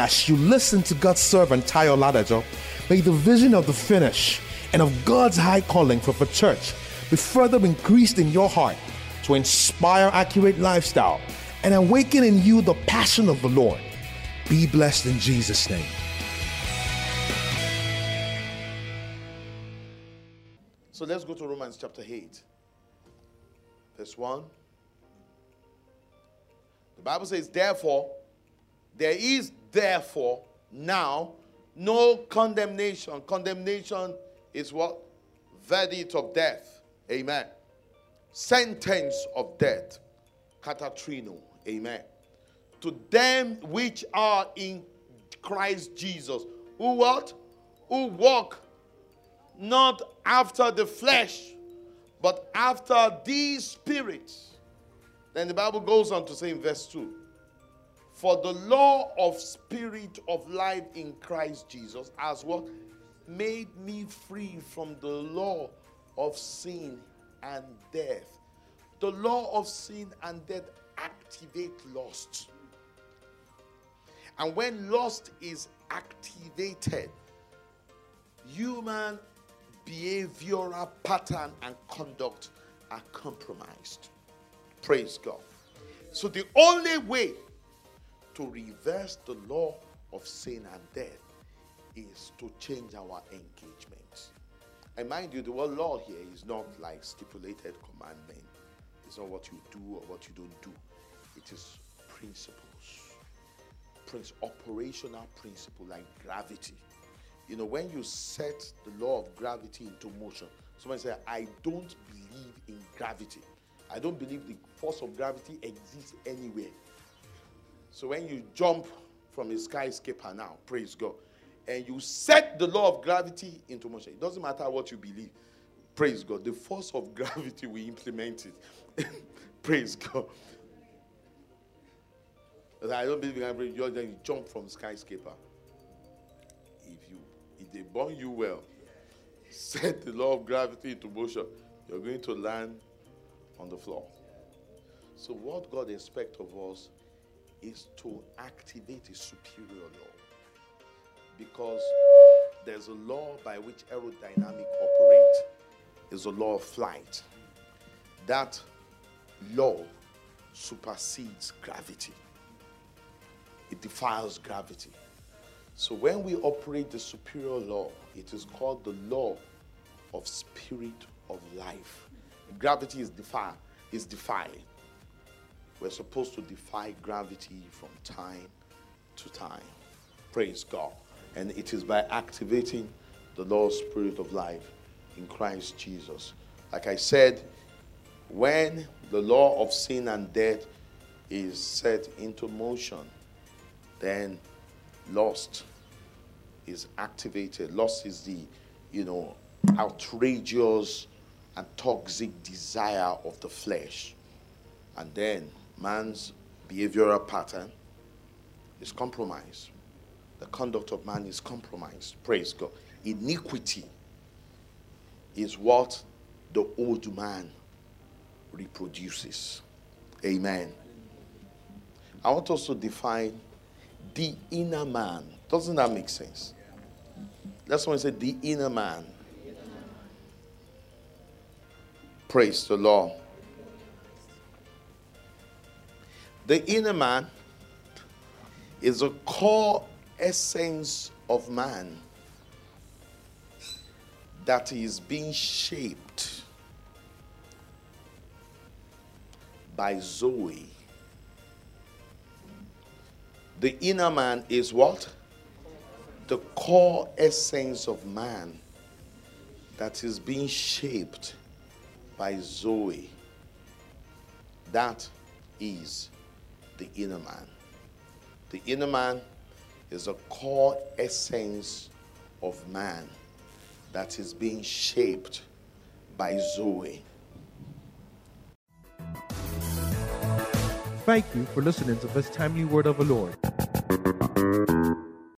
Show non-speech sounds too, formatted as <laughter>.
As you listen to God's servant Tayo Ladajo, may the vision of the finish and of God's high calling for the church be further increased in your heart to inspire accurate lifestyle and awaken in you the passion of the Lord. Be blessed in Jesus' name. So let's go to Romans chapter 8, verse 1. The Bible says, Therefore, there is therefore now no condemnation. Condemnation is what? Verdict of death. Amen. Sentence of death. Katatrino. Amen. To them which are in Christ Jesus. Who what? Who walk not after the flesh, but after the spirit. Then the Bible goes on to say in verse 2 For the law of spirit of life in Christ Jesus has what? Made me free from the law of sin and death. The law of sin and death activate lust. And when lust is activated, human behavioral pattern and conduct are compromised. Praise God. So the only way to reverse the law of sin and death is to change our engagement. And mind you, the word law here is not like stipulated commandment. It's not what you do or what you don't do. It is principles. Prince, operational principle like gravity. You know, when you set the law of gravity into motion, someone say, I don't believe in gravity. I don't believe the force of gravity exists anywhere. So when you jump from a skyscraper now, praise God, and you set the law of gravity into motion, it doesn't matter what you believe. Praise God. The force of <laughs> gravity will implement it. <laughs> praise God. I don't believe in gravity. You then you jump from skyscraper. If you if they burn you well, <laughs> set the law of gravity into motion, you're going to land on the floor. So, what God expects of us is to activate a superior law. Because there's a law by which aerodynamic operate. Is a law of flight. That law supersedes gravity. It defies gravity. So when we operate the superior law, it is called the law of spirit of life. Gravity is defied, is. We're supposed to defy gravity from time to time. Praise God. And it is by activating the of spirit of life in Christ Jesus. Like I said, when the law of sin and death is set into motion, then lust is activated. Lust is the, you know, outrageous and toxic desire of the flesh. And then man's behavioral pattern is compromised. The conduct of man is compromised. Praise God. Iniquity is what the old man reproduces. Amen. I want us to define the inner man. Doesn't that make sense? That's why I said the inner man. Praise the Lord. The inner man is a core essence of man that is being shaped by Zoe. The inner man is what? The core essence of man that is being shaped by Zoe. That is the inner man. The inner man is a core essence of man that is being shaped by Zoe. Thank you for listening to this timely word of the Lord.